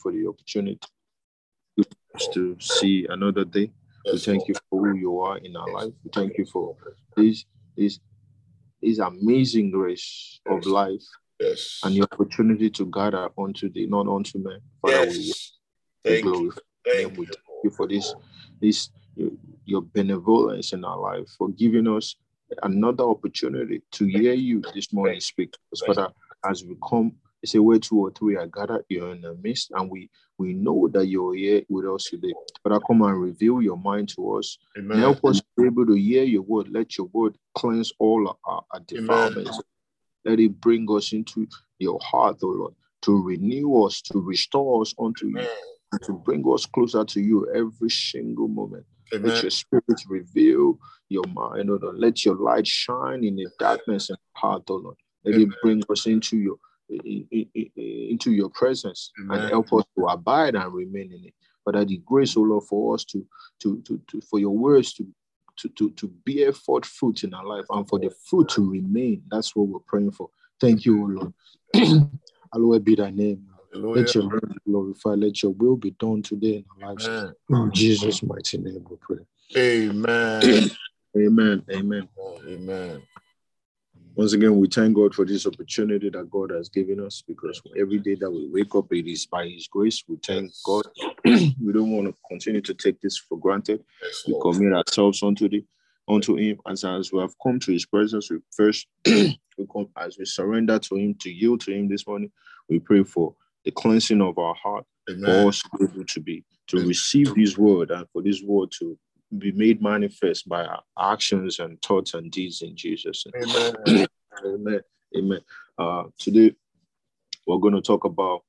for the opportunity to see another day. We thank you for who you are in our life. We thank you for this, this, this amazing grace of life Yes. and the opportunity to gather unto thee, not unto men. Father, yes. we Thank you. Thank we you. thank you for this, this your, benevolence in our life, for giving us another opportunity to hear you this morning speak. Father, as we come, it's a way two or three are gathered, you're in the midst, and we we know that you're here with us today. Father, come and reveal your mind to us. Amen. help us be able to hear your word. Let your word cleanse all our, our defilements. Let it bring us into your heart, oh Lord, to renew us, to restore us unto you, and to bring us closer to you every single moment. Let your spirit reveal your mind, oh Lord. Let your light shine in the darkness and heart, oh Lord. Let it bring us into your into your presence Amen. and help us to abide and remain in it. But that the grace, oh Lord, for us to to to, to for your words to to, to, to bear forth fruit in our life and for the fruit to remain. That's what we're praying for. Thank you, O Lord. Hallowed be thy name. Hallelujah. Let your name be glorified. Let your will be done today in our lives. Amen. In Jesus' mighty name we pray. Amen. Amen. Amen. Amen. Once again, we thank God for this opportunity that God has given us because every day that we wake up, it is by His grace. We thank God. we don't want to continue to take this for granted. We commit ourselves unto the unto Him as as we have come to His presence. We first we come as we surrender to Him to yield to Him this morning. We pray for the cleansing of our heart, for us to be able to be to Amen. receive this word and for this word to be made manifest by our actions and thoughts and deeds in Jesus' Amen. Amen. Amen. Uh, today we're going to talk about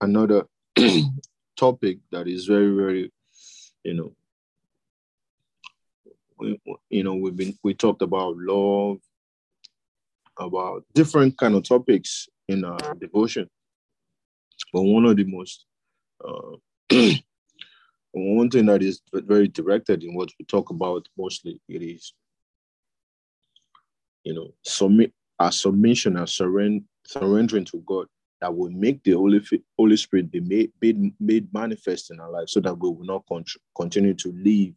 another topic that is very, very, you know, we, you know, we've been we talked about love, about different kind of topics in our devotion, but one of the most uh, one thing that is very directed in what we talk about mostly it is you know, submit our submission and surrender, surrendering to God that will make the Holy, Holy Spirit be made, made, made manifest in our life so that we will not con- continue to live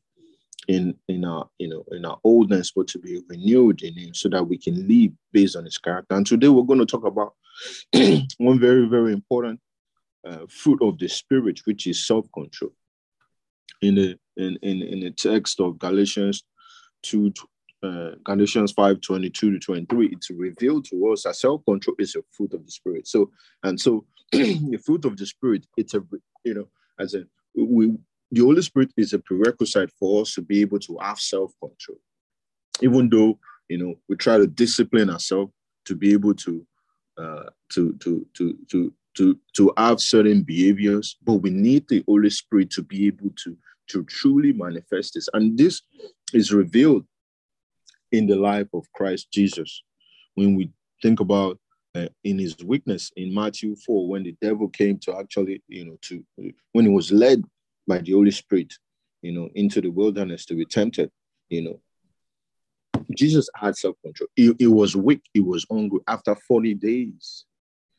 in in our you know in our oldness but to be renewed in him so that we can live based on his character. And today we're going to talk about one very very important uh, fruit of the spirit which is self-control in the in in, in the text of galatians 2 uh, Galatians 5 22 to 23, it's revealed to us that self control is a fruit of the spirit. So, and so the fruit of the spirit, it's a, you know, as a, we, the Holy Spirit is a prerequisite for us to be able to have self control. Even though, you know, we try to discipline ourselves to be able to, uh, to, to, to, to, to, to have certain behaviors, but we need the Holy Spirit to be able to, to truly manifest this. And this is revealed in the life of Christ Jesus. When we think about uh, in his weakness in Matthew 4, when the devil came to actually, you know, to when he was led by the Holy Spirit, you know, into the wilderness to be tempted, you know, Jesus had self control. He, he was weak, he was hungry after 40 days,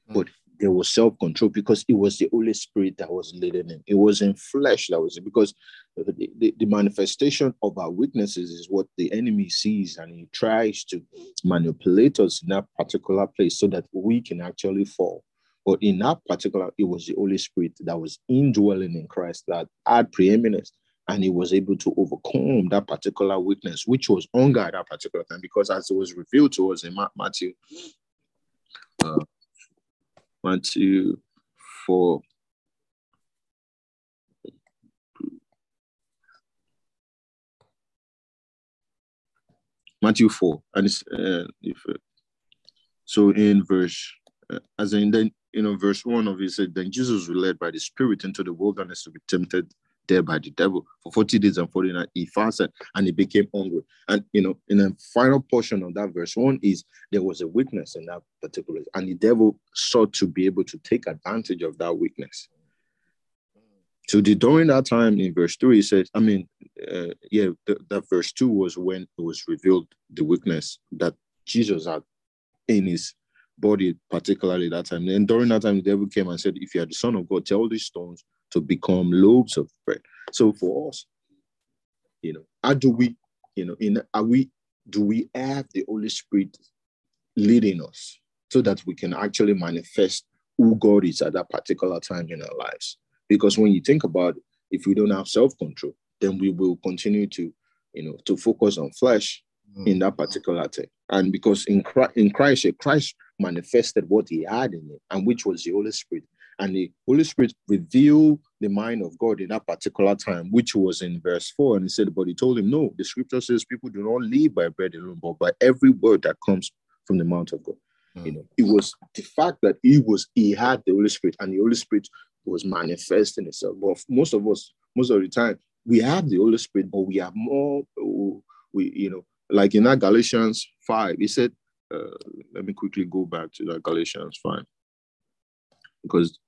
but there was self control because it was the Holy Spirit that was leading him. It was in flesh that was because the, the, the manifestation of our weaknesses is what the enemy sees and he tries to manipulate us in that particular place so that we can actually fall. But in that particular, it was the Holy Spirit that was indwelling in Christ that had preeminence and he was able to overcome that particular weakness, which was hunger at that particular time, because as it was revealed to us in Matthew, uh, Matthew 4. Matthew 4. And it's, uh, if, uh, so in verse, uh, as in then, you know, verse 1 of it said, Then Jesus was led by the Spirit into the wilderness to be tempted there by the devil for 40 days and 40 nights. He fasted and he became hungry. And, you know, in the final portion of that verse 1 is there was a weakness in that particular, and the devil sought to be able to take advantage of that weakness. So the, during that time in verse 3, it says, I mean, uh, yeah, that verse 2 was when it was revealed the weakness that Jesus had in his body, particularly that time. And during that time, the devil came and said, If you are the Son of God, tell these stones to become loaves of bread. So for us, you know, how do we, you know, in are we do we have the Holy Spirit leading us so that we can actually manifest who God is at that particular time in our lives? Because when you think about it, if we don't have self-control, then we will continue to, you know, to focus on flesh mm. in that particular thing. And because in Christ, in Christ, Christ manifested what he had in it, and which was the Holy Spirit. And the Holy Spirit revealed the mind of God in that particular time, which was in verse 4. And he said, But he told him, No, the scripture says people do not live by bread alone, but by every word that comes from the mouth of God. Mm. You know, it was the fact that he was he had the Holy Spirit, and the Holy Spirit was manifesting itself. But most of us, most of the time, we have the Holy Spirit, but we are more, we, you know, like in that Galatians 5, he said, uh, let me quickly go back to that Galatians 5. Because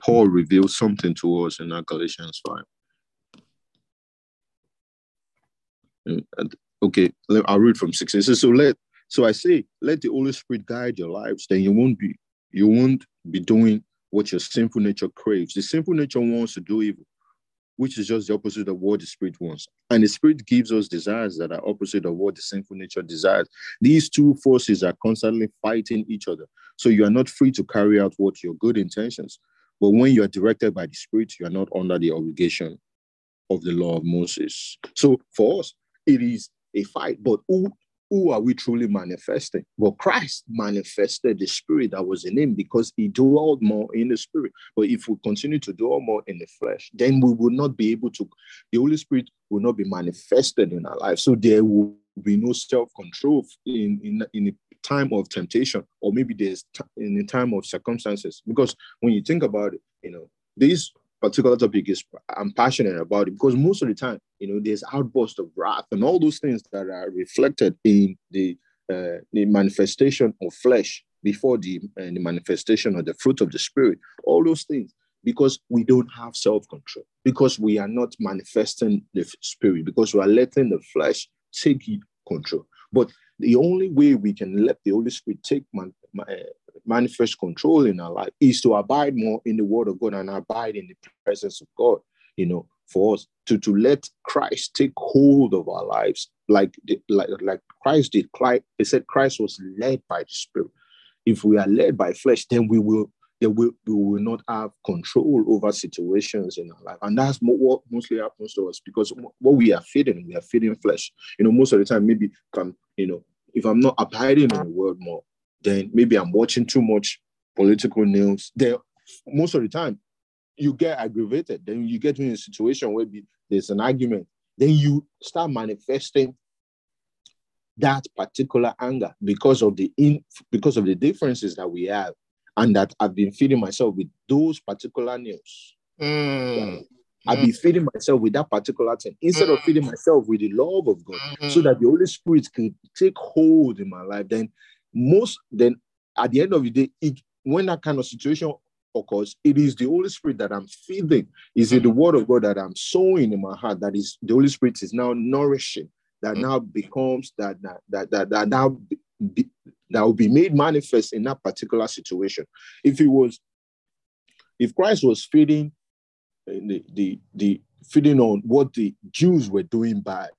Paul reveals something to us in Galatians 5. Okay, I'll read from 6. It says, so let so I say, let the Holy Spirit guide your lives, then you won't be you won't be doing what your sinful nature craves. The sinful nature wants to do evil, which is just the opposite of what the spirit wants. And the spirit gives us desires that are opposite of what the sinful nature desires. These two forces are constantly fighting each other. So you are not free to carry out what your good intentions. But when you are directed by the spirit, you are not under the obligation of the law of Moses. So for us, it is a fight. But who who are we truly manifesting? Well, Christ manifested the spirit that was in him because he dwelled more in the spirit. But if we continue to dwell more in the flesh, then we will not be able to, the Holy Spirit will not be manifested in our life. So there will be no self-control in, in, in a time of temptation, or maybe there's t- in a time of circumstances. Because when you think about it, you know, this particular topic is I'm passionate about it because most of the time, you know, there's outbursts of wrath and all those things that are reflected in the uh, the manifestation of flesh before the, uh, the manifestation of the fruit of the spirit. All those things because we don't have self-control, because we are not manifesting the spirit, because we are letting the flesh take control. But the only way we can let the Holy Spirit take man, uh, manifest control in our life is to abide more in the word of God and abide in the presence of God, you know, for us to, to let Christ take hold of our lives like, like, like Christ did. Christ, he said Christ was led by the Spirit. If we are led by flesh, then we will then we, we will not have control over situations in our life. And that's what mostly happens to us because what we are feeding, we are feeding flesh. You know, most of the time, maybe come, you know, if I'm not abiding in the world more, then maybe I'm watching too much political news. Then most of the time, you get aggravated. Then you get in a situation where there's an argument. Then you start manifesting that particular anger because of the in because of the differences that we have, and that I've been feeding myself with those particular news. Mm. I've been feeding myself with that particular thing instead of feeding myself with the love of God, mm-hmm. so that the Holy Spirit can take hold in my life. Then most then at the end of the day, it, when that kind of situation occurs, it is the Holy Spirit that I'm feeding. Is it the mm-hmm. word of God that I'm sowing in my heart that is the Holy Spirit is now nourishing, that mm-hmm. now becomes that that that that, that now be, that will be made manifest in that particular situation. If it was, if Christ was feeding eh, the the the feeding on what the Jews were doing bad,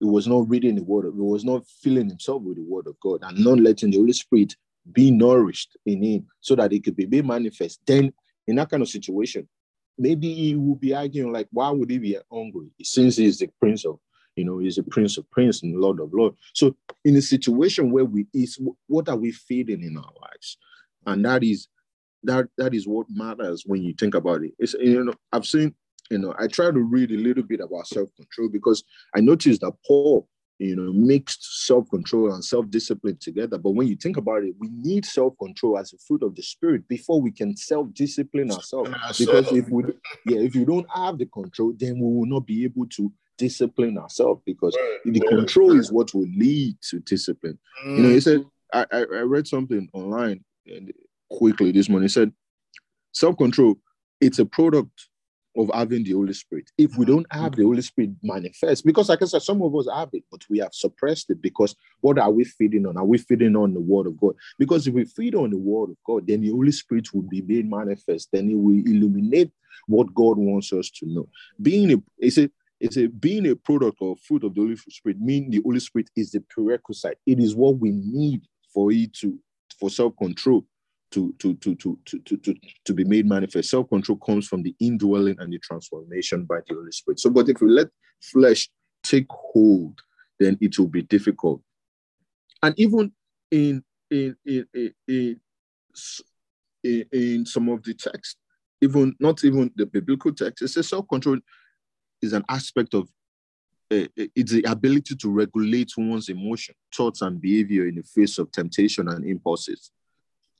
he was not reading the word of he was not filling himself with the word of God and not letting the Holy Spirit be nourished in him so that it could be made manifest. Then in that kind of situation, maybe he will be arguing like, why would he be hungry? Since he's the prince of, you know, he's a prince of prince and lord of lord. So in a situation where we is what are we feeding in our lives? And that is that that is what matters when you think about it. It's you know, I've seen you know, I try to read a little bit about self-control because I noticed that Paul, you know, mixed self-control and self-discipline together. But when you think about it, we need self-control as a fruit of the spirit before we can self-discipline ourselves. Because if we yeah, if you don't have the control, then we will not be able to discipline ourselves because the control is what will lead to discipline. You know, he mm. said I, I, I read something online and quickly this morning. He said self-control, it's a product of having the Holy Spirit. If we don't have the Holy Spirit manifest, because like I said, some of us have it, but we have suppressed it because what are we feeding on? Are we feeding on the word of God? Because if we feed on the word of God, then the Holy Spirit will be made manifest. Then it will illuminate what God wants us to know. Being a it's a it's a being a product or fruit of the Holy Spirit, meaning the Holy Spirit is the prerequisite. It is what we need for it to for self-control to, to, to, to, to, to, to, be made manifest. Self control comes from the indwelling and the transformation by the Holy Spirit. So, but if we let flesh take hold, then it will be difficult. And even in in in in, in, in, some of the text, even not even the biblical text, it says self control is an aspect of uh, it's the ability to regulate one's emotion, thoughts, and behavior in the face of temptation and impulses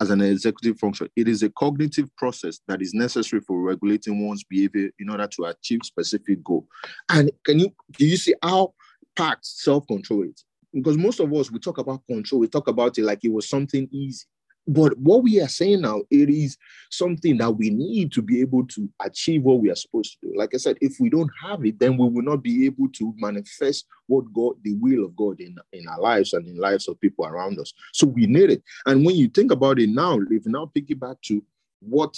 as an executive function. It is a cognitive process that is necessary for regulating one's behavior in order to achieve specific goal. And can you do you see how packed self-control is? Because most of us we talk about control, we talk about it like it was something easy. But what we are saying now, it is something that we need to be able to achieve what we are supposed to do. Like I said, if we don't have it, then we will not be able to manifest what God, the will of God in, in our lives and in lives of people around us. So we need it. And when you think about it now, if now pick it back to what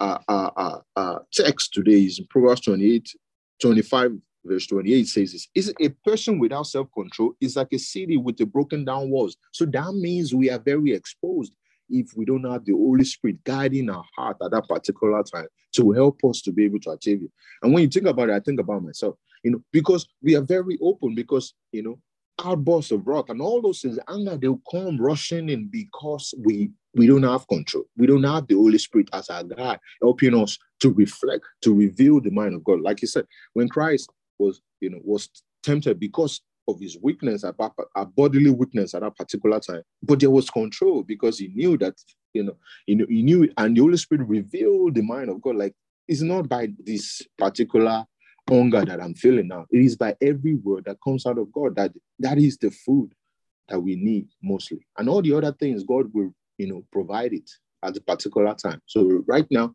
uh, text today is in Proverbs 28, 25 verse 28 says this is a person without self-control is like a city with a broken down walls so that means we are very exposed if we don't have the Holy Spirit guiding our heart at that particular time to help us to be able to achieve it. And when you think about it, I think about myself, you know, because we are very open, because, you know, outbursts of wrath and all those things, anger, they'll come rushing in because we we don't have control. We don't have the Holy Spirit as our guide, helping us to reflect, to reveal the mind of God. Like you said, when Christ was, you know, was tempted because of his weakness, a, bodily weakness at that particular time. But there was control because he knew that, you know, you know, he knew, and the Holy Spirit revealed the mind of God. Like it's not by this particular hunger that I'm feeling now. It is by every word that comes out of God that that is the food that we need mostly. And all the other things God will, you know, provide it at a particular time. So right now,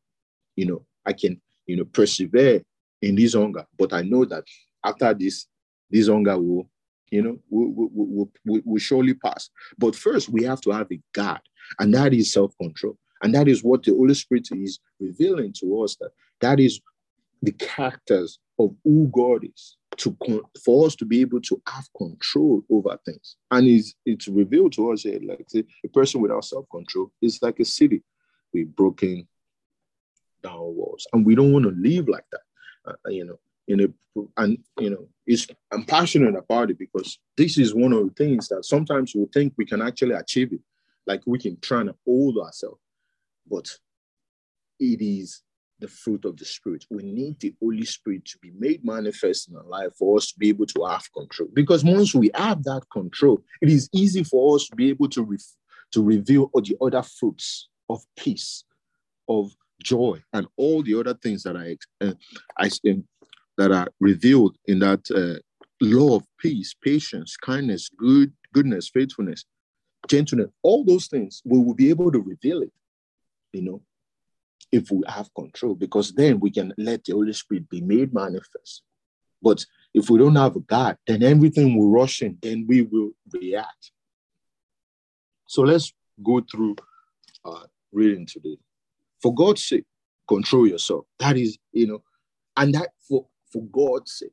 you know, I can, you know, persevere in this hunger, but I know that after this, this hunger will you know, will, will, will, will surely pass. But first, we have to have a God, and that is self control. And that is what the Holy Spirit is revealing to us that that is the characters of who God is to for us to be able to have control over things. And it's, it's revealed to us here, like a person without self-control is like a city with broken down walls. And we don't want to live like that. Uh, you know, in a and you know is i'm passionate about it because this is one of the things that sometimes we think we can actually achieve it. Like we can try and hold ourselves. But it is the fruit of the spirit. We need the holy spirit to be made manifest in our life for us to be able to have control. Because once we have that control it is easy for us to be able to to reveal all the other fruits of peace of joy and all the other things that I, uh, I that are revealed in that uh, law of peace, patience, kindness, good, goodness, faithfulness, gentleness, all those things, we will be able to reveal it, you know, if we have control, because then we can let the Holy Spirit be made manifest. But if we don't have a God, then everything will rush in, then we will react. So let's go through uh, reading today. For God's sake, control yourself. That is, you know, and that for for God's sake,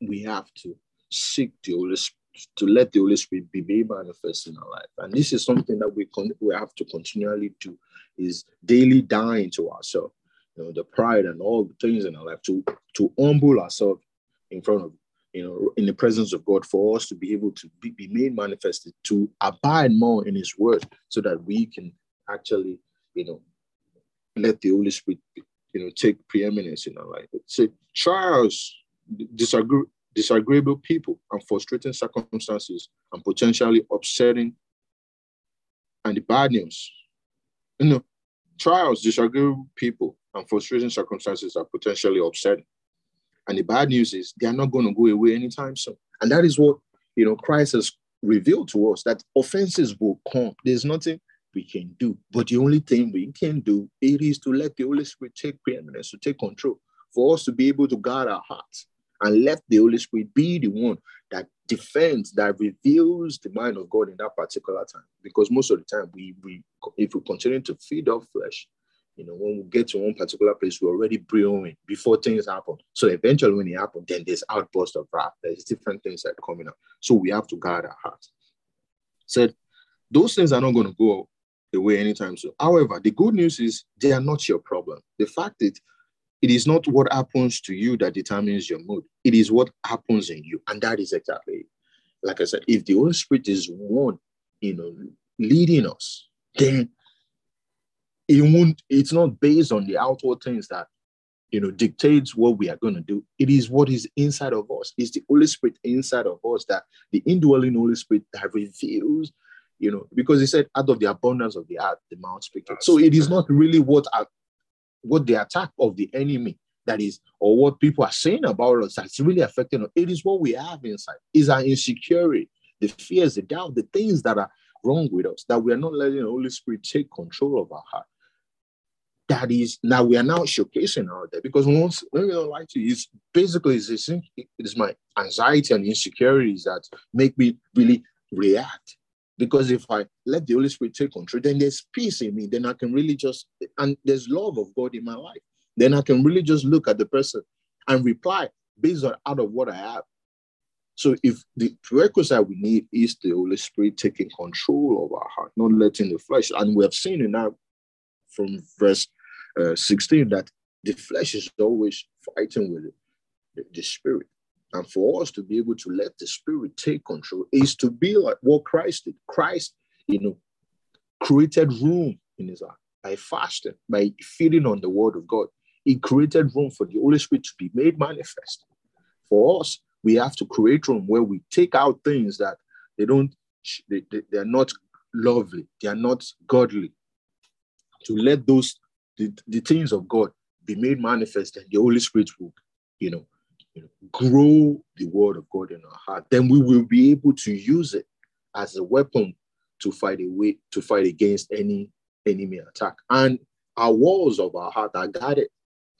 we have to seek the Holy Spirit, to let the Holy Spirit be made manifest in our life. And this is something that we con- we have to continually do, is daily dying to ourselves, you know, the pride and all the things in our life, to, to humble ourselves in front of, you know, in the presence of God for us to be able to be, be made manifested, to abide more in his word so that we can actually, you know, let the Holy Spirit you know, take preeminence in our life. So trials, disagree, disagreeable people, and frustrating circumstances, and potentially upsetting. And the bad news, you know, trials, disagreeable people, and frustrating circumstances are potentially upsetting. And the bad news is they are not going to go away anytime soon. And that is what you know Christ has revealed to us that offenses will come. There's nothing we can do. But the only thing we can do it is to let the Holy Spirit take preeminence, to take control for us to be able to guard our hearts and let the Holy Spirit be the one that defends, that reveals the mind of God in that particular time. Because most of the time, we, we if we continue to feed off flesh, you know, when we get to one particular place, we're already brewing before things happen. So eventually, when it happens, then there's outburst of wrath. There's different things that are coming up. So we have to guard our hearts. Said those things are not going to go away anytime soon. However, the good news is they are not your problem. The fact that it is not what happens to you that determines your mood. It is what happens in you. And that is exactly, like I said, if the Holy Spirit is one, you know, leading us, then it won't, it's not based on the outward things that, you know, dictates what we are going to do. It is what is inside of us. It's the Holy Spirit inside of us that the indwelling Holy Spirit that reveals, you know, because he said, out of the abundance of the heart, the mouth speaks. So it is not really what what the attack of the enemy that is, or what people are saying about us that's really affecting us. It is what we have inside. Is our insecurity, the fears, the doubt, the things that are wrong with us, that we are not letting the Holy Spirit take control of our heart. That is now we are now showcasing out there because once let me not lie to you, it's basically it's, it's my anxiety and insecurities that make me really react because if I let the Holy Spirit take control, then there's peace in me. Then I can really just, and there's love of God in my life. Then I can really just look at the person and reply based on out of what I have. So if the prerequisite we need is the Holy Spirit taking control of our heart, not letting the flesh, and we have seen it now from verse uh, 16 that the flesh is always fighting with the, the spirit. And for us to be able to let the Spirit take control is to be like what Christ did. Christ, you know, created room in his heart by fasting, by feeding on the word of God. He created room for the Holy Spirit to be made manifest. For us, we have to create room where we take out things that they don't, they, they, they are not lovely, they are not godly. To let those, the, the things of God be made manifest, and the Holy Spirit will, you know, you know, grow the word of God in our heart, then we will be able to use it as a weapon to fight away to fight against any enemy attack. And our walls of our heart are guarded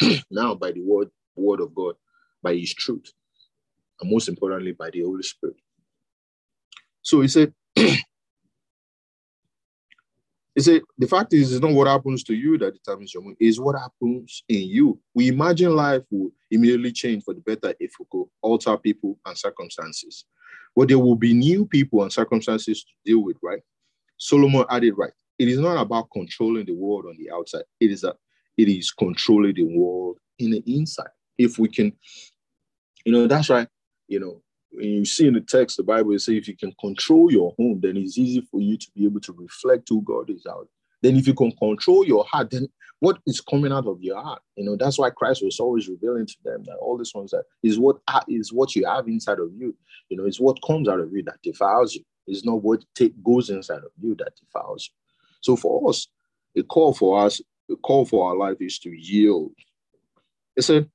now by the word, word of God, by his truth, and most importantly by the Holy Spirit. So he said, He said, the fact is, it's not what happens to you that determines your mood, it's what happens in you. We imagine life will immediately change for the better if we could alter people and circumstances. But there will be new people and circumstances to deal with, right? Solomon added, right? It is not about controlling the world on the outside. It is a, it is controlling the world in the inside. If we can, you know, that's right. You know, when you see in the text, the Bible says if you can control your home, then it's easy for you to be able to reflect who God is out. Then if you can control your heart, then what is coming out of your heart? You know, that's why Christ was always revealing to them that all these ones that is what is what you have inside of you. You know, it's what comes out of you that defiles you. It's not what take, goes inside of you that defiles you. So for us, the call for us, the call for our life is to yield. It said,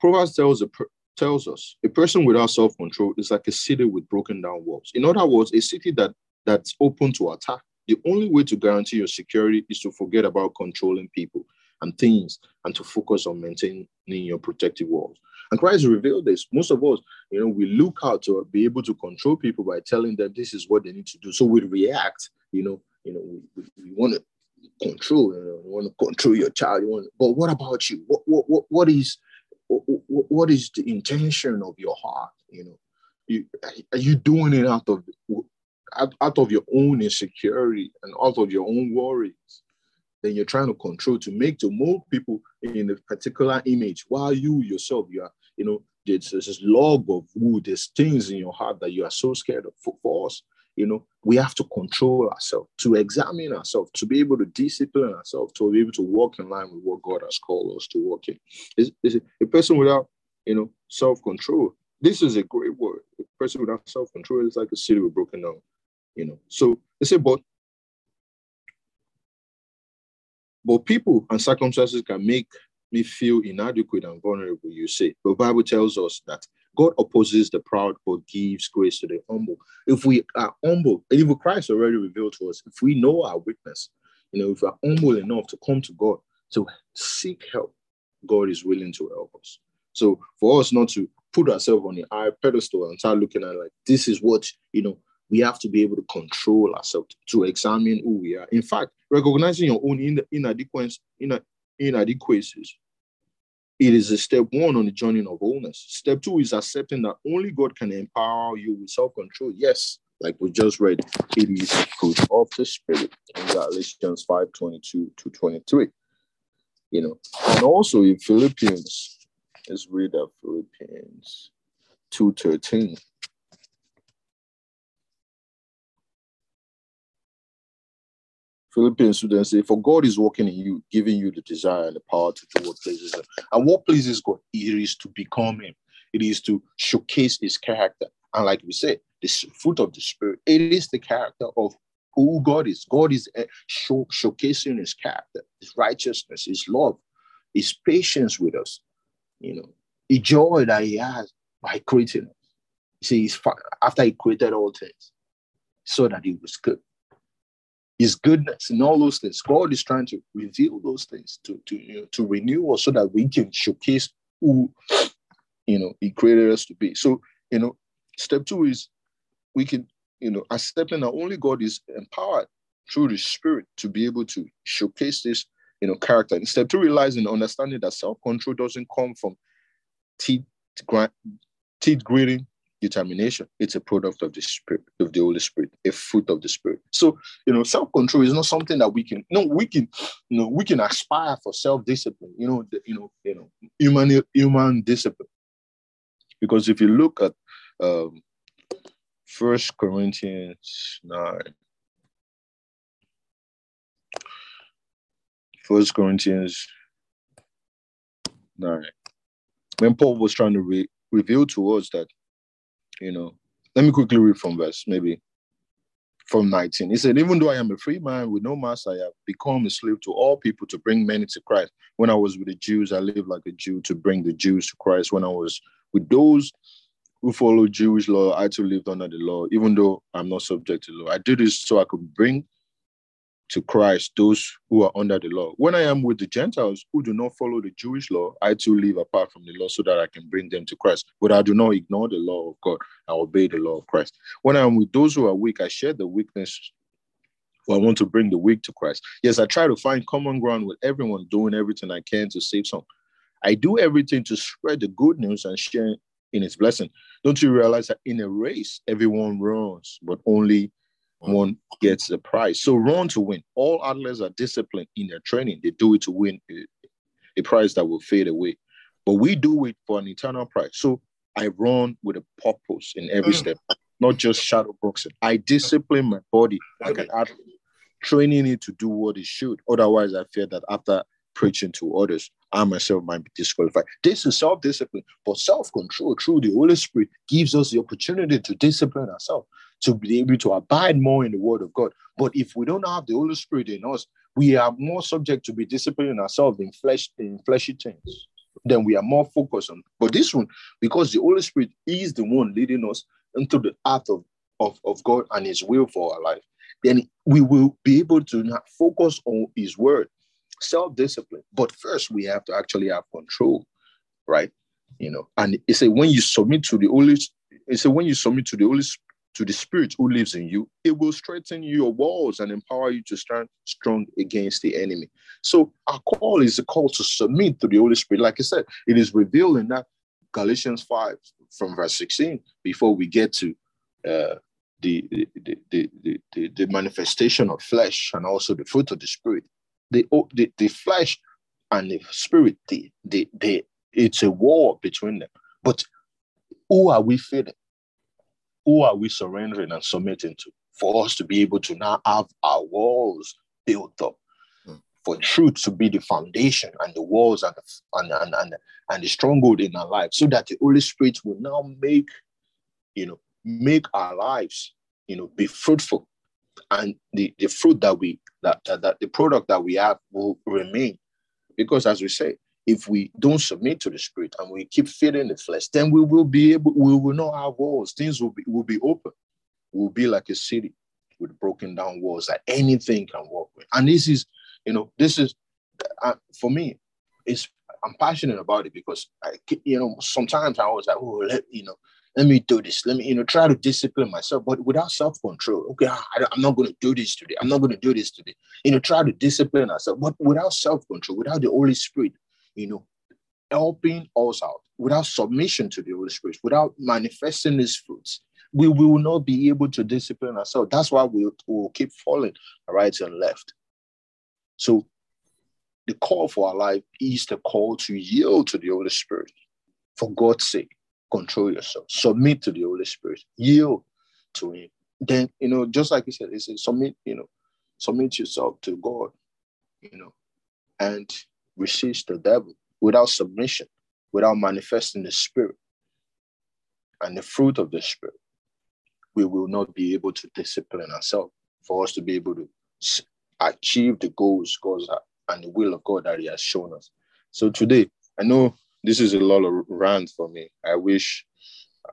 Proverbs tells a, tells us a person without self-control is like a city with broken down walls. In other words, a city that that's open to attack. The only way to guarantee your security is to forget about controlling people and things and to focus on maintaining your protective walls. And Christ revealed this. Most of us, you know, we look out to be able to control people by telling them this is what they need to do. So we react, you know, you know, we, we, we want to control, you, know, you want to control your child. You want, but what about you? What, what, what, what is what is the intention of your heart? You know, you, are you doing it out of out, of your own insecurity and out of your own worries? Then you're trying to control to make to mold people in a particular image while you yourself you are you know there's, this log of wood there's things in your heart that you are so scared of for us you know, we have to control ourselves, to examine ourselves, to be able to discipline ourselves, to be able to walk in line with what God has called us to walk in. Is, a person without, you know, self-control. This is a great word. A person without self-control is like a city with broken down, you know. So they say, but but people and circumstances can make me feel inadequate and vulnerable, you say. But Bible tells us that God opposes the proud but gives grace to the humble. If we are humble, even Christ already revealed to us, if we know our weakness, you know, if we're humble enough to come to God to seek help, God is willing to help us. So for us not to put ourselves on the high pedestal and start looking at like this is what you know we have to be able to control ourselves to examine who we are. In fact, recognizing your own inadequacies, inadequacies it is a step one on the journey of wholeness. Step two is accepting that only God can empower you with self control. Yes, like we just read, it is fruit of the Spirit in Galatians 5 22 to 23. You know, and also in Philippians, let's read that Philippians 2 13. Philippians students say, For God is working in you, giving you the desire and the power to do what pleases Him. And what pleases God? It is to become Him, it is to showcase His character. And like we said, the fruit of the Spirit, it is the character of who God is. God is eh, show, showcasing His character, His righteousness, His love, His patience with us, you know, the joy that He has by creating us. See, he's, after He created all things, so that He was good his goodness and all those things. God is trying to reveal those things to, to, you know, to renew us so that we can showcase who you know he created us to be. So, you know, step two is we can, you know, accepting that only God is empowered through the spirit to be able to showcase this, you know, character. And step two relies in understanding that self-control doesn't come from teeth, teeth gritting determination. It's a product of the spirit, of the Holy Spirit, a fruit of the Spirit. So, you know, self-control is not something that we can, no, we can, you know, we can aspire for self-discipline, you know, the, you know, you know, human human discipline. Because if you look at um First Corinthians 9, First Corinthians 9, when Paul was trying to re- reveal to us that you know, let me quickly read from verse maybe from 19. He said, Even though I am a free man with no master, I have become a slave to all people to bring many to Christ. When I was with the Jews, I lived like a Jew to bring the Jews to Christ. When I was with those who follow Jewish law, I too lived under the law, even though I'm not subject to law. I did this so I could bring to Christ those who are under the law. When I am with the Gentiles who do not follow the Jewish law, I too live apart from the law so that I can bring them to Christ. But I do not ignore the law of God. I obey the law of Christ. When I am with those who are weak, I share the weakness. I want to bring the weak to Christ. Yes, I try to find common ground with everyone, doing everything I can to save some. I do everything to spread the good news and share in its blessing. Don't you realize that in a race, everyone runs, but only one gets the prize. So run to win. All athletes are disciplined in their training. They do it to win a, a prize that will fade away. But we do it for an eternal prize. So I run with a purpose in every mm. step, not just shadow boxing. I discipline my body like an athlete, training it to do what it should. Otherwise, I fear that after preaching to others, I myself might be disqualified. This is self discipline, but self control through the Holy Spirit gives us the opportunity to discipline ourselves to be able to abide more in the word of God. But if we don't have the Holy Spirit in us, we are more subject to be disciplining ourselves in flesh in fleshy things. Then we are more focused on. But this one, because the Holy Spirit is the one leading us into the path of, of, of God and His will for our life, then we will be able to focus on His word, self-discipline. But first, we have to actually have control, right? You know, and it's a when you submit to the Holy, it's a when you submit to the Holy to the Spirit who lives in you, it will strengthen your walls and empower you to stand strong against the enemy. So our call is a call to submit to the Holy Spirit. Like I said, it is revealed in that Galatians 5 from verse 16 before we get to uh, the, the, the, the, the, manifestation of flesh and also the fruit of the Spirit. The, the, the flesh and the spirit, the, the, the, it's a war between them. But who are we feeding? Who are we surrendering and submitting to? For us to be able to now have our walls built up. Mm. for truth to be the foundation and the walls and the, and, and, and, and the stronghold in our life so that the holy spirit will now make you know make our lives you know be fruitful. And the, the fruit that we that, that, that the product that we have will remain. Because as we say if we don't submit to the spirit and we keep feeding the flesh, then we will be able, we will not have walls. Things will be will be open. We'll be like a city with broken down walls that anything can walk with. And this is, you know, this is uh, for me, it's I'm passionate about it because I, you know, sometimes I was like, oh, let you know, let me do this. Let me, you know, try to discipline myself, but without self control. Okay, I, am not going to do this today. I'm not going to do this today. You know, try to discipline ourselves, but without self control, without the Holy Spirit, you know, helping us out, without submission to the Holy Spirit, without manifesting His fruits, we will not be able to discipline ourselves. That's why we will keep falling right and left. So the call for our life is the call to yield to the Holy Spirit. For God's sake, control yourself, submit to the Holy Spirit, yield to Him. Then, you know, just like He said, He said, submit, you know, submit yourself to God, you know, and resist the devil without submission, without manifesting the Spirit and the fruit of the Spirit. We will not be able to discipline ourselves for us to be able to achieve the goals God and the will of God that He has shown us. So today, I know this is a lot of rant for me. I wish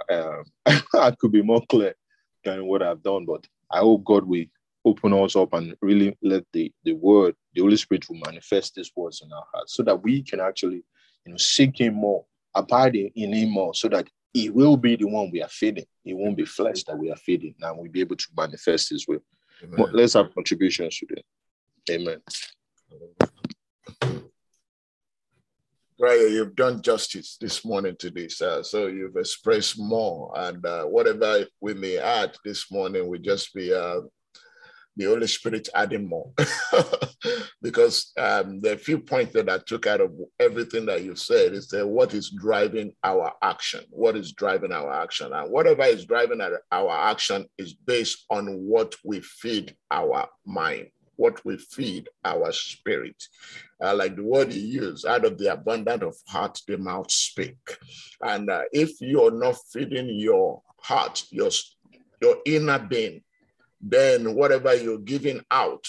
um, I could be more clear than what I've done, but I hope God will open us up and really let the, the word, the Holy Spirit will manifest these words in our hearts so that we can actually, you know, seek Him more, abide in Him more, so that He will be the one we are feeding. It won't be flesh that we are feeding. Now we'll be able to manifest His will. But let's have contributions today. Amen. Right, you've done justice this morning to this. Uh, so you've expressed more, and uh, whatever we may add this morning will just be uh, the Holy Spirit adding more. because um, the few points that I took out of everything that you said is that what is driving our action? What is driving our action? And whatever is driving our action is based on what we feed our mind what we feed our spirit. Uh, like the word you use, out of the abundance of heart, the mouth speak. And uh, if you're not feeding your heart, your, your inner being, then whatever you're giving out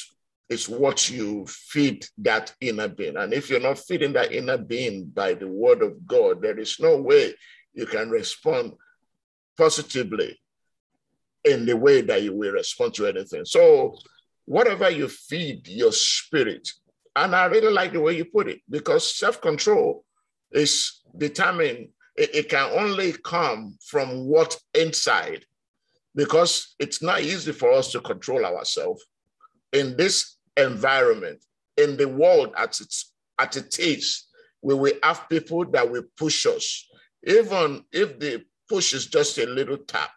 is what you feed that inner being. And if you're not feeding that inner being by the word of God, there is no way you can respond positively in the way that you will respond to anything. So whatever you feed your spirit, and I really like the way you put it because self control is determined, it, it, can only come from what inside because it's not easy for us to control ourselves in this environment, in the world at its at it is. We will have people that will push us, even if the push is just a little tap.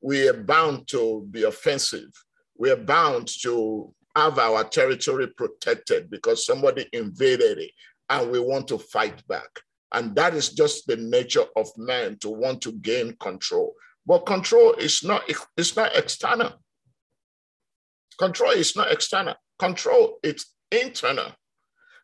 We are bound to be offensive we're bound to have our territory protected because somebody invaded it and we want to fight back. And that is just the nature of man to want to gain control. But control is not, it's not external. Control is not external. Control is internal.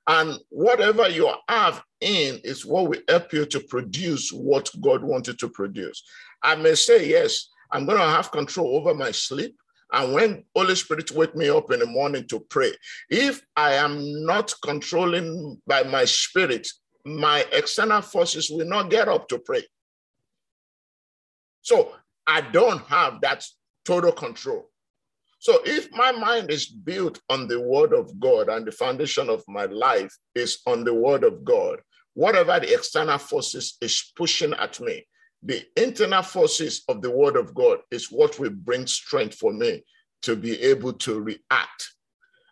And whatever you have in is what will help you to produce what God wanted to produce. I may say, yes, I'm going to have control over my sleep. And when Holy Spirit wake me up in the morning to pray, if I am not controlling by my spirit, my external forces will not get up to pray. So I don't have that total control. So if my mind is built on the word of God and the foundation of my life is on the word of God, whatever the external forces is pushing at me, the internal forces of the word of God is what will bring strength for me to be able to react.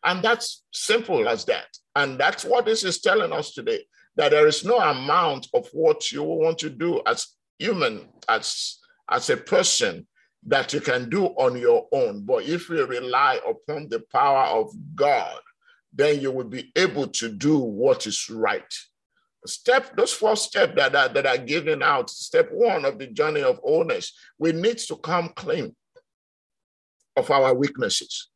And that's simple as that. And that's what this is telling us today that there is no amount of what you want to do as human, as, as a person, that you can do on your own. But if you rely upon the power of God, then you will be able to do what is right step those four steps that are, that are given out step one of the journey of wholeness we need to come clean of our weaknesses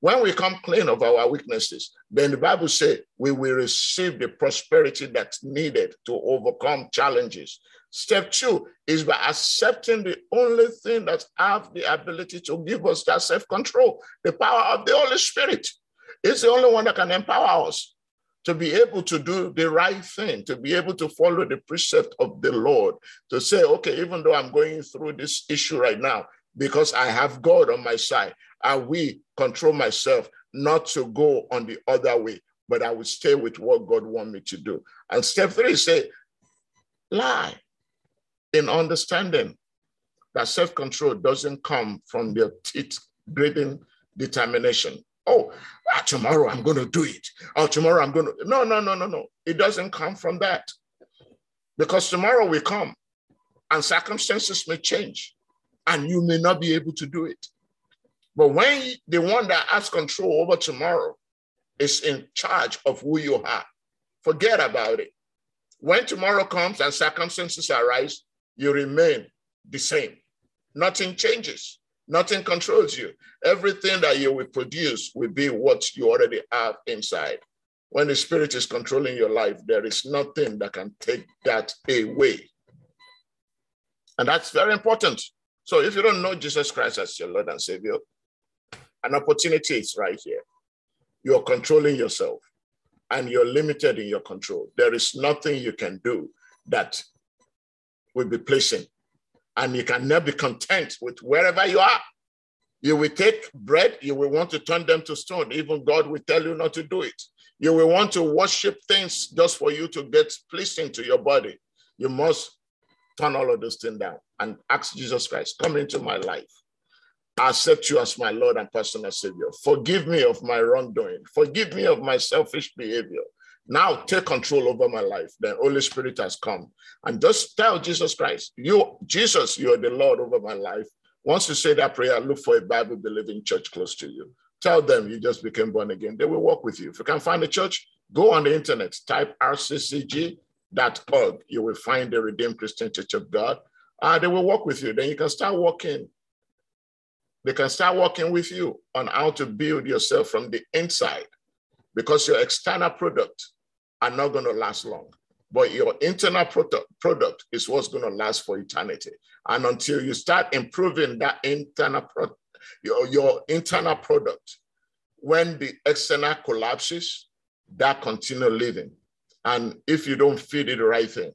when we come clean of our weaknesses then the bible says we will receive the prosperity that's needed to overcome challenges step two is by accepting the only thing that have the ability to give us that self-control the power of the holy spirit it's the only one that can empower us to be able to do the right thing, to be able to follow the precept of the Lord, to say, okay, even though I'm going through this issue right now, because I have God on my side, I will control myself not to go on the other way. but I will stay with what God want me to do. And step three say, lie in understanding that self-control doesn't come from your teeth breathing determination. Oh, ah, tomorrow I'm going to do it. Oh, tomorrow I'm going to. No, no, no, no, no. It doesn't come from that. Because tomorrow will come and circumstances may change and you may not be able to do it. But when the one that has control over tomorrow is in charge of who you are, forget about it. When tomorrow comes and circumstances arise, you remain the same. Nothing changes. Nothing controls you. Everything that you will produce will be what you already have inside. When the Spirit is controlling your life, there is nothing that can take that away. And that's very important. So if you don't know Jesus Christ as your Lord and Savior, an opportunity is right here. You're controlling yourself and you're limited in your control. There is nothing you can do that will be pleasing and you can never be content with wherever you are. You will take bread, you will want to turn them to stone. Even God will tell you not to do it. You will want to worship things just for you to get pleasing to your body. You must turn all of those things down and ask Jesus Christ, come into my life. I accept you as my Lord and personal Savior. Forgive me of my wrongdoing. Forgive me of my selfish behavior. Now take control over my life. The Holy Spirit has come. And just tell Jesus Christ, you, Jesus, you are the Lord over my life. Once you say that prayer, look for a Bible believing church close to you. Tell them you just became born again. They will walk with you. If you can find a church, go on the internet, type rccg.org. You will find the Redeemed Christian Church of God. Uh, they will walk with you. Then you can start walking. They can start working with you on how to build yourself from the inside because your external product are not going to last long. But your internal product, product is what's going to last for eternity. And until you start improving that internal product, your, your internal product, when the external collapses, that continue living. And if you don't feed it the right thing,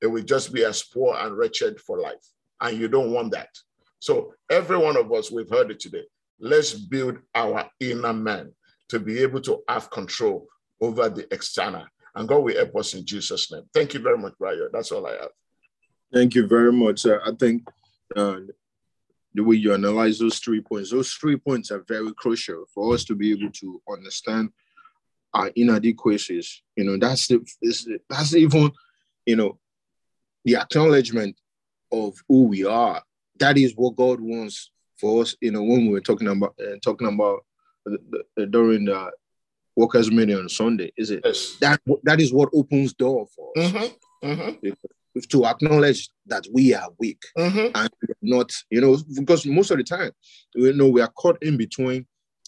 it will just be as poor and wretched for life. And you don't want that. So every one of us, we've heard it today. Let's build our inner man to be able to have control over the external. And God will help us in Jesus' name. Thank you very much, Brian. That's all I have. Thank you very much. Uh, I think uh, the way you analyze those three points, those three points are very crucial for us to be able to understand our inadequacies. You know, that's the that's even, you know, the acknowledgement of who we are. That is what God wants for us. You know, when we were talking about uh, talking about during the workers' meeting on Sunday, is it? Yes. That that is what opens door for us. Mm-hmm. Mm-hmm. To acknowledge that we are weak mm-hmm. and not, you know, because most of the time, you know, we are caught in between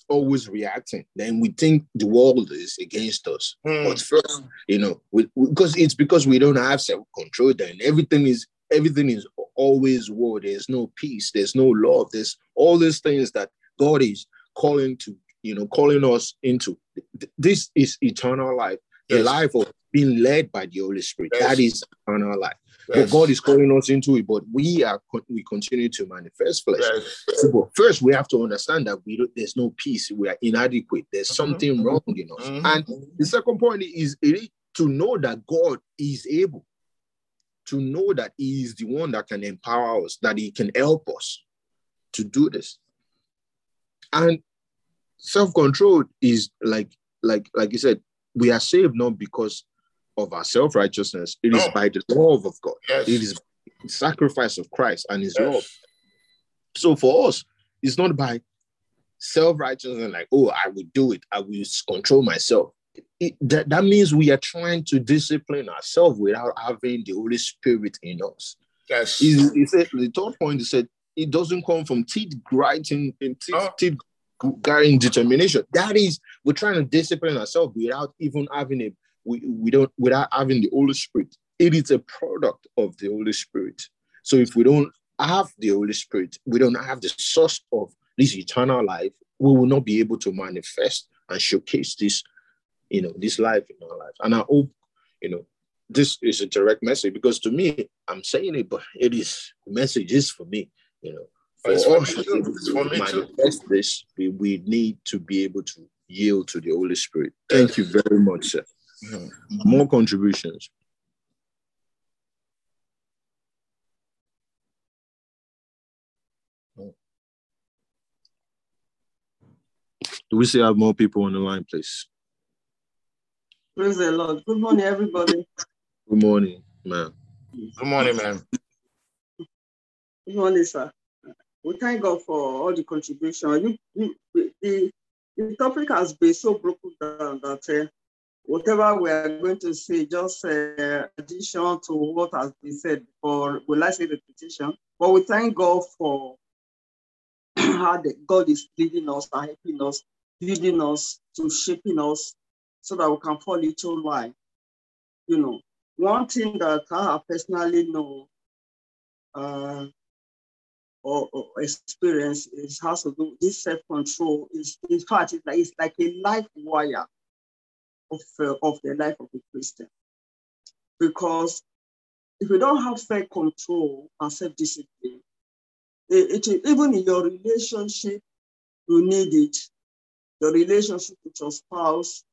always reacting. Then we think the world is against us. Mm. But first, you know, we, because it's because we don't have self-control, then everything is everything is always war. There's no peace, there's no love, there's all these things that God is calling to you know, calling us into. This is eternal life, yes. a life of being led by the Holy Spirit. Yes. That is eternal life. Yes. But God is calling us into it, but we are we continue to manifest flesh. So, but first, we have to understand that we there's no peace. We are inadequate. There's mm-hmm. something wrong in us. Mm-hmm. And the second point is to know that God is able to know that He is the one that can empower us, that He can help us to do this. And self-control is like like like you said we are saved not because of our self-righteousness It is no. by the love of god yes. it is the sacrifice of christ and his yes. love so for us it's not by self-righteousness like oh i will do it i will control myself it, that, that means we are trying to discipline ourselves without having the holy spirit in us yes he, he said the third point he said it doesn't come from teeth grinding and teeth, oh. teeth carrying determination. That is, we're trying to discipline ourselves without even having a we, we don't without having the Holy Spirit. It is a product of the Holy Spirit. So if we don't have the Holy Spirit, we don't have the source of this eternal life, we will not be able to manifest and showcase this, you know, this life in our life. And I hope, you know, this is a direct message because to me, I'm saying it, but it is message is for me, you know for us to manifest this, we, we need to be able to yield to the Holy Spirit. Thank you very much, sir. More contributions. Do we still have more people on the line, please? Praise the Lord. Good morning, everybody. Good morning, man. Good morning, man. Good morning, sir. We thank God for all the contribution. You, you, the, the topic has been so broken down that uh, whatever we are going to say, just uh, addition to what has been said before, will I say repetition? But we thank God for how God is leading us and helping us, leading us to shaping us so that we can fall into line. You know, one thing that I personally know uh, or, or experience is has to do this self-control is in fact it's like, it's like a life wire of, uh, of the life of a Christian. Because if you don't have self-control and self-discipline, it, it, even in your relationship, you need it. Your relationship with your spouse,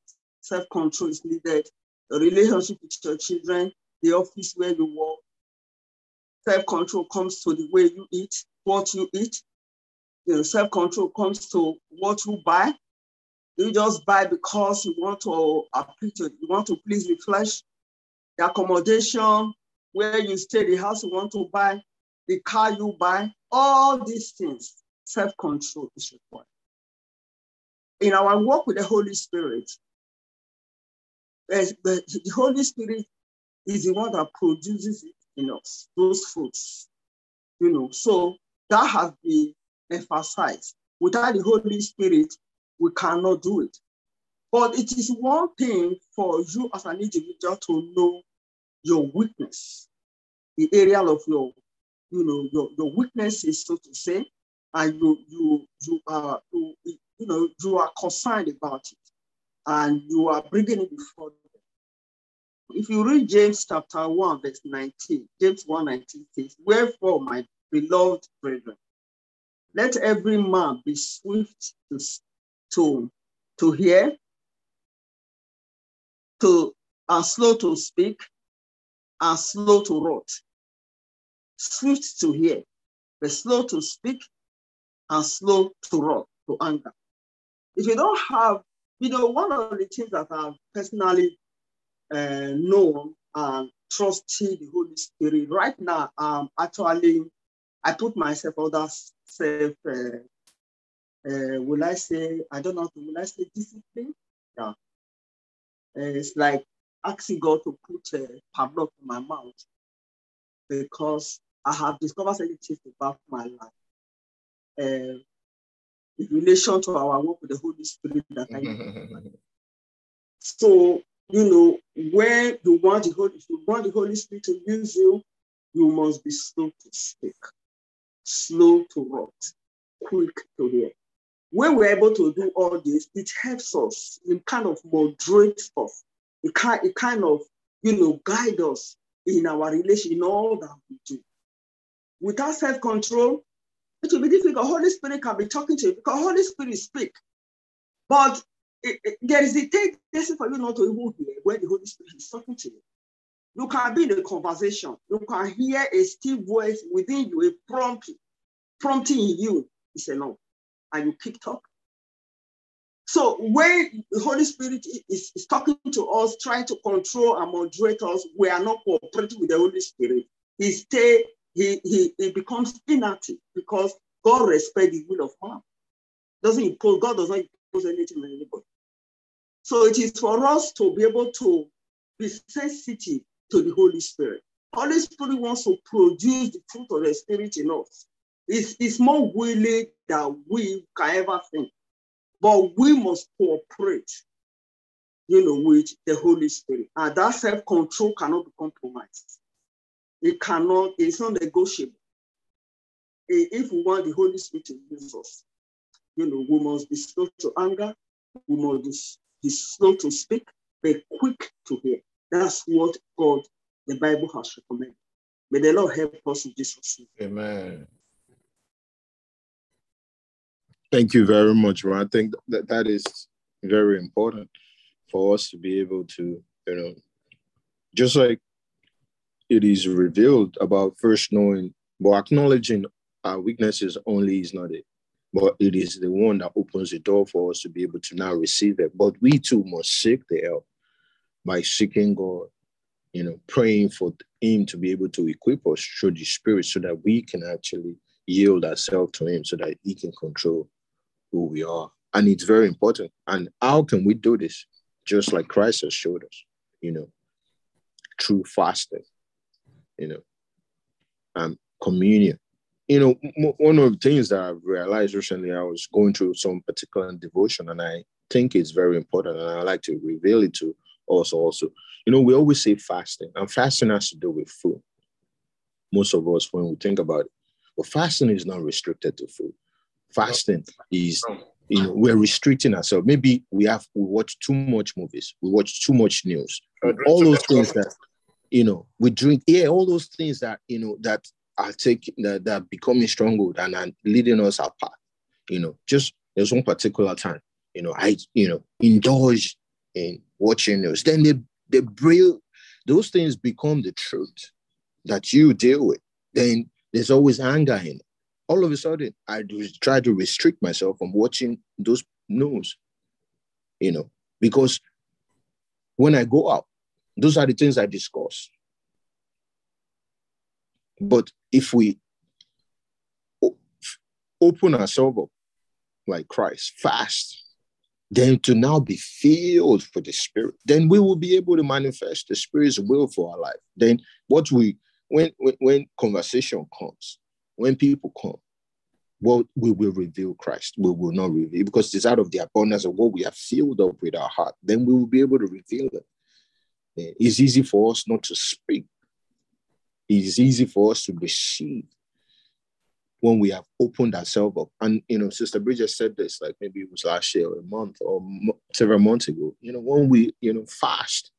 self-control is needed. The relationship with your children, the office where you work, self-control comes to the way you eat, what you eat. You know, self-control comes to what you buy. You just buy because you want to appeal to, you want to please the flesh. The accommodation, where you stay, the house you want to buy, the car you buy, all these things, self-control is required. In our work with the Holy Spirit, the Holy Spirit is the one that produces it in us, those fruits. You know, so that has been emphasized. Without the Holy Spirit, we cannot do it. But it is one thing for you as an individual to know your weakness, the area of your, you know, your, your weaknesses, so to say, and you you you are you, you know you are concerned about it, and you are bringing it before them. If you read James chapter 1, verse 19, James 1 19 says, Wherefore, my beloved brethren, let every man be swift to, to, to hear, to and slow to speak, and slow to rot. Swift to hear, but slow to speak, and slow to rot, to anger. If you don't have, you know, one of the things that I've personally uh, known and trusted the Holy Spirit. Right now, um, actually, I put myself under self, uh, uh, will I say, I don't know, will I say discipline? Yeah. Uh, it's like asking God to put a padlock in my mouth because I have discovered certain things about my life. Uh, in relation to our work with the Holy Spirit that I So you know, when you want the Holy, if you want the Holy Spirit to use you, you must be slow to speak, slow to write, quick to hear. When we're able to do all this, it helps us in kind of moderate stuff. It kind, it kind of, you know, guide us in our relation, in all that we do. Without self-control, it will be difficult. Holy Spirit can be talking to you because Holy Spirit speak. But it, it, there is a tendency for you not to even hear when the Holy Spirit is talking to you. You can be in a conversation. You can hear a still voice within you, a prompt, prompting in you. It's enough. And you keep talking. So when the Holy Spirit is, is talking to us, trying to control and moderate us, we are not cooperating with the Holy Spirit. He stay, he, he, he becomes inactive because God respects the will of man. Doesn't impose, God does not impose anything on anybody. So it is for us to be able to be sensitive to the Holy Spirit. Holy Spirit wants to produce the fruit of the Spirit in us. It's, it's more willing than we can ever think. But we must cooperate, you know, with the Holy Spirit. And that self-control cannot be compromised. It cannot, it's not negotiable. If we want the Holy Spirit to use us, you know, we must be slow to anger, we must be, be slow to speak, but quick to hear. That's what God, the Bible has recommended. May the Lord help us in Jesus' name. Amen. Thank you very much, Ron. I think that that is very important for us to be able to, you know, just like it is revealed about first knowing, but acknowledging our weaknesses only is not it. But it is the one that opens the door for us to be able to now receive it. But we too must seek the help by seeking God, you know, praying for Him to be able to equip us through the Spirit so that we can actually yield ourselves to Him so that He can control who we are. And it's very important. And how can we do this? Just like Christ has showed us, you know, through fasting, you know, and communion. You know, m- one of the things that I've realized recently, I was going through some particular devotion, and I think it's very important, and I like to reveal it to us also. You know, we always say fasting, and fasting has to do with food. Most of us, when we think about it, but fasting is not restricted to food. Fasting is, you know, we're restricting ourselves. Maybe we have we watch too much movies, we watch too much news, all those things that, you know, we drink. Yeah, all those things that you know that are taking that that are becoming stronghold and are leading us apart. You know, just there's one particular time, you know, I you know indulge in watching news. Then they they bring those things become the truth that you deal with. Then there's always anger in it. All of a sudden, I do try to restrict myself from watching those news, you know, because when I go out, those are the things I discuss. Mm. But if we open ourselves up like Christ, fast, then to now be filled for the Spirit, then we will be able to manifest the Spirit's will for our life. Then what we when when, when conversation comes, when people come, well, we will reveal Christ. We will not reveal because it's out of the abundance of what we have filled up with our heart. Then we will be able to reveal it. It's easy for us not to speak. It's easy for us to receive when we have opened ourselves up. And you know, Sister Bridget said this like maybe it was last year or a month or several months ago. You know, when we you know fast,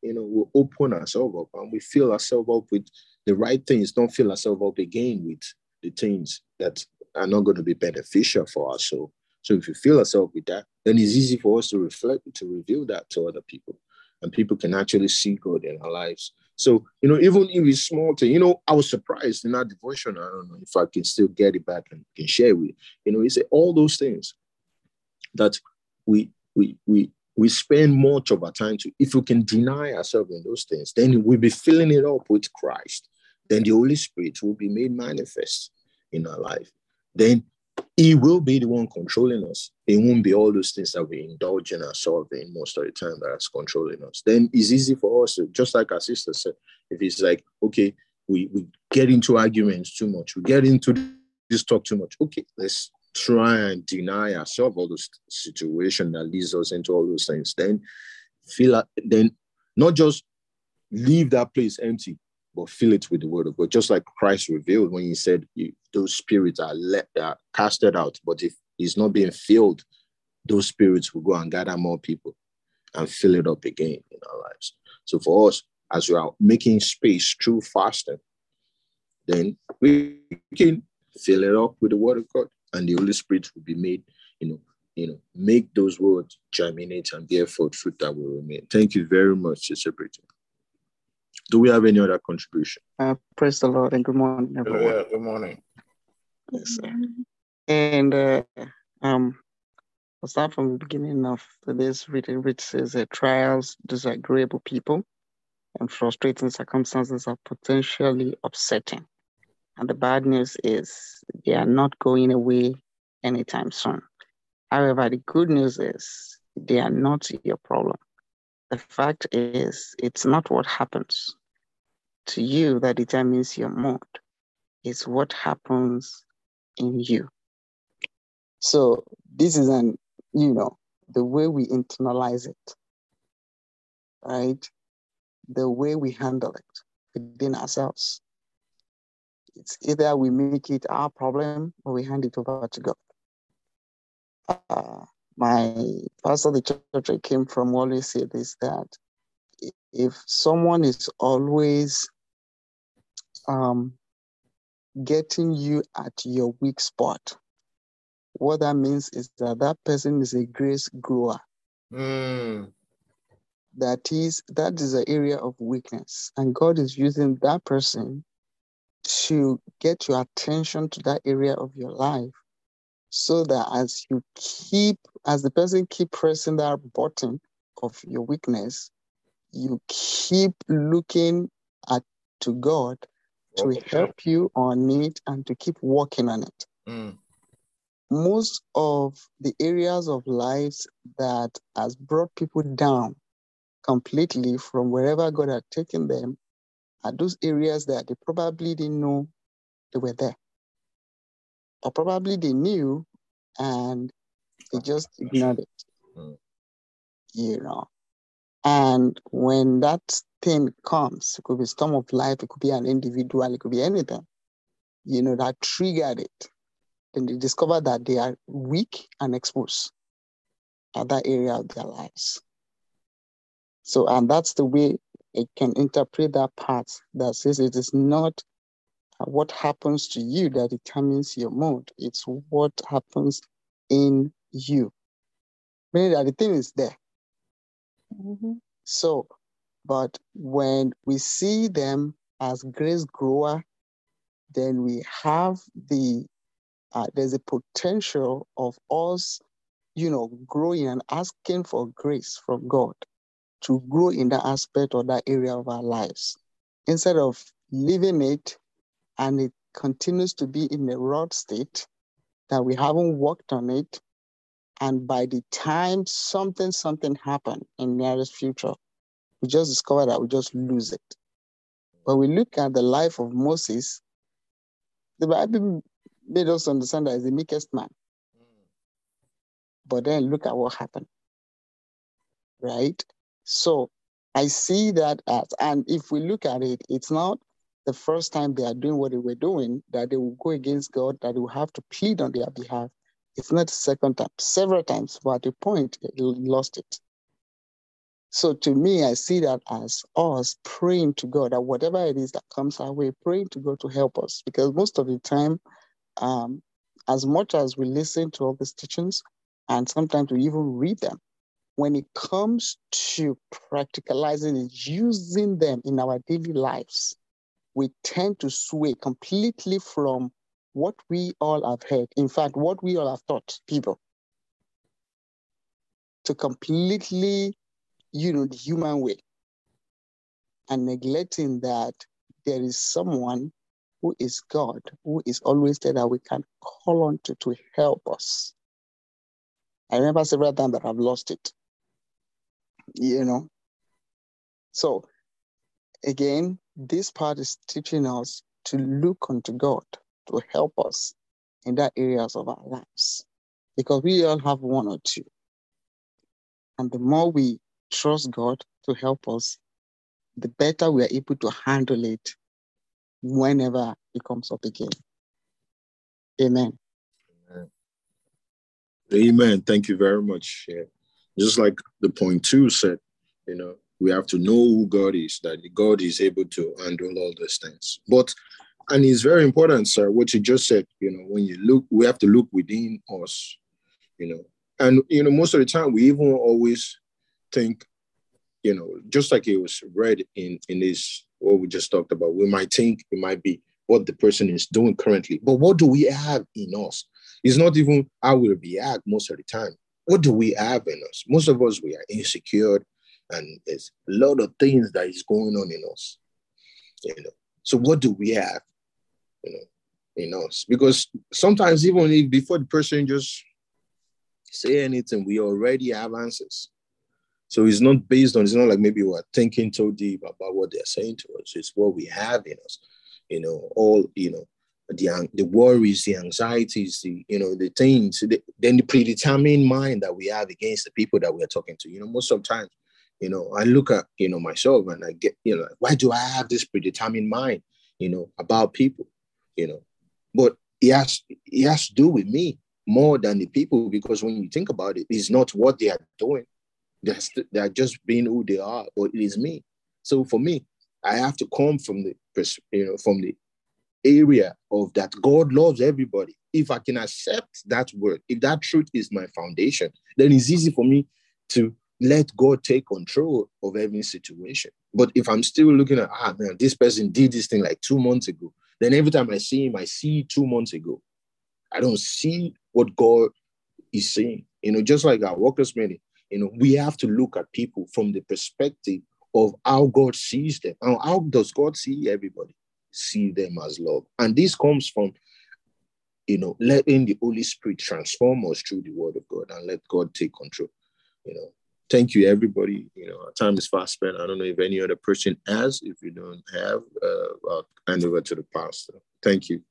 you know, we open ourselves up and we fill ourselves up with the right things. Don't fill ourselves up again with the things that are not going to be beneficial for our soul. So if you fill ourselves with that, then it's easy for us to reflect, to reveal that to other people. And people can actually see God in our lives. So, you know, even if it's small thing, you know, I was surprised in our devotion. I don't know if I can still get it back and can share with you. You know, said all those things that we we we we spend much of our time to. If we can deny ourselves in those things, then we'll be filling it up with Christ. Then the Holy Spirit will be made manifest in our life. Then he will be the one controlling us. It won't be all those things that we indulge in ourselves in most of the time that's controlling us. Then it's easy for us to, just like our sister said, if it's like, okay, we, we get into arguments too much, we get into this talk too much. Okay, let's try and deny ourselves all those situation that leads us into all those things. Then feel like, then not just leave that place empty, but fill it with the word of God. Just like Christ revealed when he said those spirits are, let, are casted out, but if it's not being filled, those spirits will go and gather more people and fill it up again in our lives. So for us, as we are making space through fasting, then we can fill it up with the word of God, and the Holy Spirit will be made, you know, you know, make those words germinate and bear forth fruit that will remain. Thank you very much, Sister Bridget. Do we have any other contribution? Uh, praise the Lord and good morning, everyone. Yeah, good morning. Yes, sir. And uh, um, I'll start from the beginning of this reading, which says uh, trials, disagreeable people, and frustrating circumstances are potentially upsetting. And the bad news is they are not going away anytime soon. However, the good news is they are not your problem. The fact is, it's not what happens to you that determines your mood, it's what happens in you. So, this is an, you know, the way we internalize it, right? The way we handle it within ourselves. It's either we make it our problem or we hand it over to God. Uh, my pastor, the church I came from, always said this that if someone is always um, getting you at your weak spot, what that means is that that person is a grace grower. Mm. That is that is an area of weakness, and God is using that person to get your attention to that area of your life, so that as you keep as the person keep pressing that button of your weakness, you keep looking at to God to Okay. help you on it and to keep working on it. Mm. Most of the areas of lives that has brought people down completely from wherever God had taken them are those areas that they probably didn't know they were there. Or probably they knew and they just ignored it. Mm. You know. And when that thing comes, it could be storm of life, it could be an individual, it could be anything, you know, that triggered it. Then they discover that they are weak and exposed at that area of their lives. So, and that's the way it can interpret that part that says it is not what happens to you that determines your mood, it's what happens in you. Meaning that the thing is there. So, but when we see them as grace grower, then we have the uh, there's a potential of us, you know, growing and asking for grace from God to grow in that aspect or that area of our lives instead of leaving it and it continues to be in a rot state that we haven't worked on it. And by the time something, something happened in the nearest future, we just discover that we just lose it. When we look at the life of Moses, the Bible made us understand that he's the meekest man. But then look at what happened. Right? So I see that as, and if we look at it, it's not the first time they are doing what they were doing that they will go against God, that they will have to plead on their behalf. It's not the second time, several times, but at a point, they lost it. So to me, I see that as us praying to God that whatever it is that comes our way, praying to God to help us. Because most of the time, um, as much as we listen to all these teachings, and sometimes we even read them, when it comes to practicalizing and using them in our daily lives, we tend to sway completely from what we all have heard. In fact, what we all have taught people to completely, you know, the human way and neglecting that there is someone who is God, who is always there that we can call on to to help us. I remember several times that I've lost it, you know. So, again, this part is teaching us to look unto God to help us in that areas of our lives because we all have one or two. And the more we trust God to help us, the better we are able to handle it whenever it comes up again. Amen. Amen. Thank you very much. Yeah. Just like the point two said, you know, we have to know who God is, that God is able to handle all those things. But and it's very important, sir, what you just said, you know, when you look, we have to look within us, you know. And you know, most of the time we even always think, you know, just like it was read in in this what we just talked about, we might think it might be what the person is doing currently. But what do we have in us? It's not even how we react most of the time. What do we have in us? Most of us we are insecure, and there's a lot of things that is going on in us. You know. So what do we have? You know, in us? Because sometimes even if before the person just say anything, we already have answers. So it's not based on, it's not like maybe we're thinking so deep about what they're saying to us. It's what we have in us. You know, all, you know, the, the worries, the anxieties, the, you know, the things, the, then the predetermined mind that we have against the people that we're talking to. You know, most of the times, you know, I look at, you know, myself and I get, you know, why do I have this predetermined mind, you know, about people, you know, but it has, it has to do with me more than the people, because when you think about it, it's not what they are doing. They're, st- they're just being who they are, but it is me. So for me, I have to come from the, you know, from the area of that God loves everybody. If I can accept that word, if that truth is my foundation, then it's easy for me to let God take control of every situation. But if I'm still looking at, ah, man, this person did this thing like two months ago, then every time I see him, I see two months ago. I don't see what God is saying. You know, just like our workers' meeting, you know, we have to look at people from the perspective of how God sees them. How does God see everybody? See them as love. And this comes from, you know, letting the Holy Spirit transform us through the word of God and let God take control. You know, thank you, everybody. You know, our time is fast spent. I don't know if any other person has. If you don't have, uh, I'll hand over to the pastor. Thank you.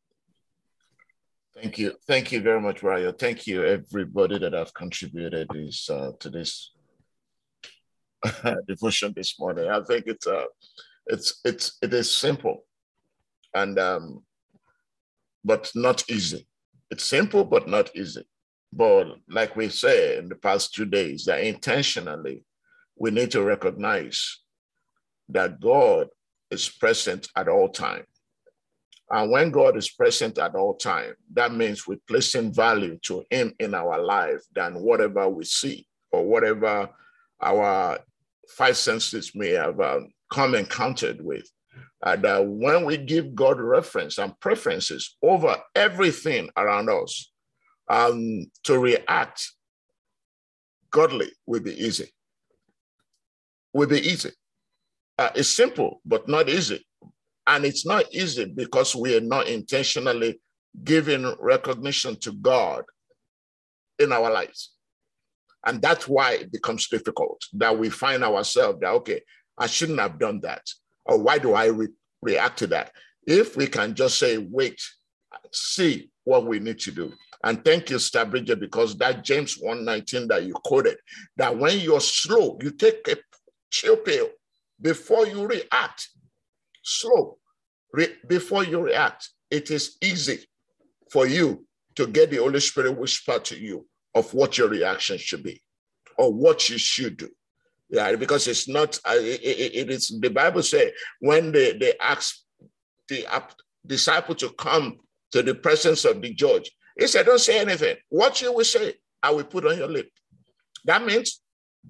Thank you. Thank you very much, Ryo. Thank you, everybody that have contributed this uh, to this devotion this morning. I think it's uh, it's it's it is simple, and um, but not easy. It's simple but not easy. But like we say in the past two days, that intentionally we need to recognize that God is present at all time. And when God is present at all time, that means we're placing value to Him in our life than whatever we see or whatever our five senses may have um, come encountered with. And uh, when we give God reference and preferences over everything around us, um, to react godly will be easy. Will be easy. Uh, it's simple, but not easy. And it's not easy because we are not intentionally giving recognition to God in our lives. And that's why it becomes difficult that we find ourselves that, okay, I shouldn't have done that. Or why do I re- react to that? If we can just say, wait, see what we need to do. And thank you, Sister Bridget, because that James 119 that you quoted, that when you're slow, you take a chill pill before you react. Slow re- before you react. It is easy for you to get the Holy Spirit whisper to you of what your reaction should be or what you should do. Yeah, because it's not, it, it, it is, the Bible say when they, they ask the disciple to come to the presence of the judge, he said, Don't say anything. What you will say, I will put on your lip. That means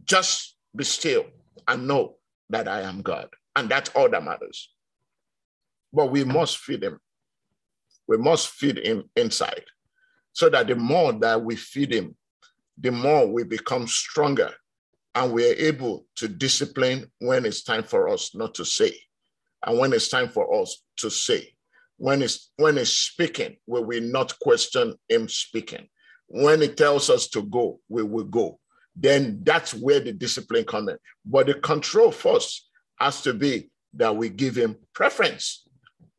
just be still and know that I am God. And that's all that matters. But we must feed him. We must feed him inside so that the more that we feed him, the more we become stronger and we are able to discipline when it's time for us not to say and when it's time for us to say when he's when he's speaking, we will not question him speaking. When he tells us to go, we will go. Then that's where the discipline comes in. But the control first has to be that we give him preference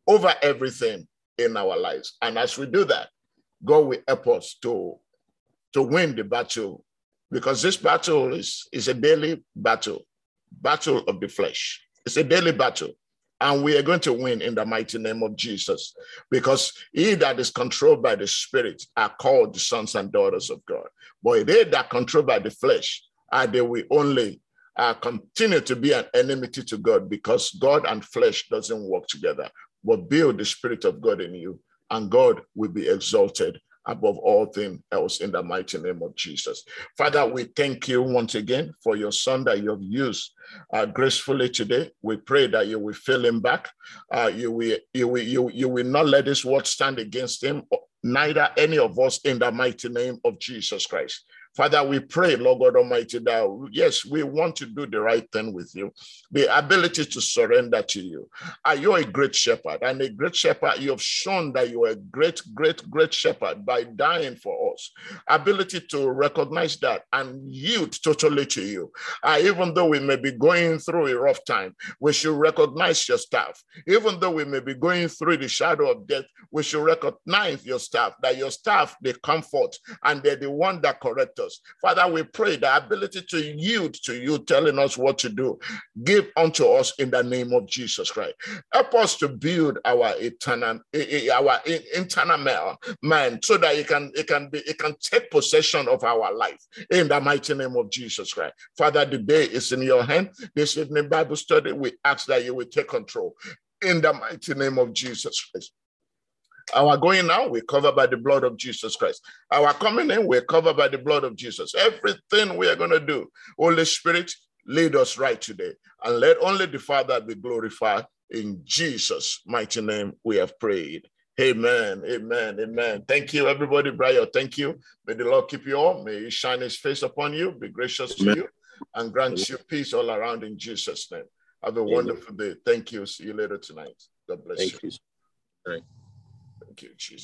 over everything in our lives. And as we do that, God will help us to, to win the battle because this battle is, is a daily battle, battle of the flesh. It's a daily battle. And we are going to win in the mighty name of Jesus because he that is controlled by the Spirit are called the sons and daughters of God. But they that controlled by the flesh are they will only uh, continue to be an enmity to God because God and flesh doesn't work together. But build the Spirit of God in you, and God will be exalted above all things else in the mighty name of Jesus. Father, we thank you once again for your son that you have used uh, gracefully today. We pray that you will fill him back. Uh, you, will, you, will, you, you will not let this word stand against him, neither any of us in the mighty name of Jesus Christ. Father, we pray, Lord God Almighty, that yes, we want to do the right thing with you, the ability to surrender to you. Are you a great shepherd? And a great shepherd, you have shown that you are a great, great, great shepherd by dying for us. Ability to recognize that and yield totally to you. Uh, even though we may be going through a rough time, we should recognize your staff. Even though we may be going through the shadow of death, we should recognize your staff, that your staff, they comfort and they're the one that correct us. Father, we pray the ability to yield to you, telling us what to do. Give unto us in the name of Jesus Christ. Help us to build our eternal, eh, eh, our internal man, so that it can it can be it can take possession of our life in the mighty name of Jesus Christ. Father, the day is in your hand. This evening Bible study, we ask that you will take control in the mighty name of Jesus Christ. Our going out, we're covered by the blood of Jesus Christ. Our coming in, we're covered by the blood of Jesus. Everything we are going to do, Holy Spirit, lead us right today. And let only the Father be glorified. In Jesus' mighty name, we have prayed. Amen. Amen. Amen. Thank you, everybody. Brian, thank you. May the Lord keep you all. May he shine his face upon you, be gracious Amen. to you, and grant Amen. you peace all around in Jesus' name. Have a Amen. wonderful day. Thank you. See you later tonight. God bless thank you. you. Thank you, Jesus.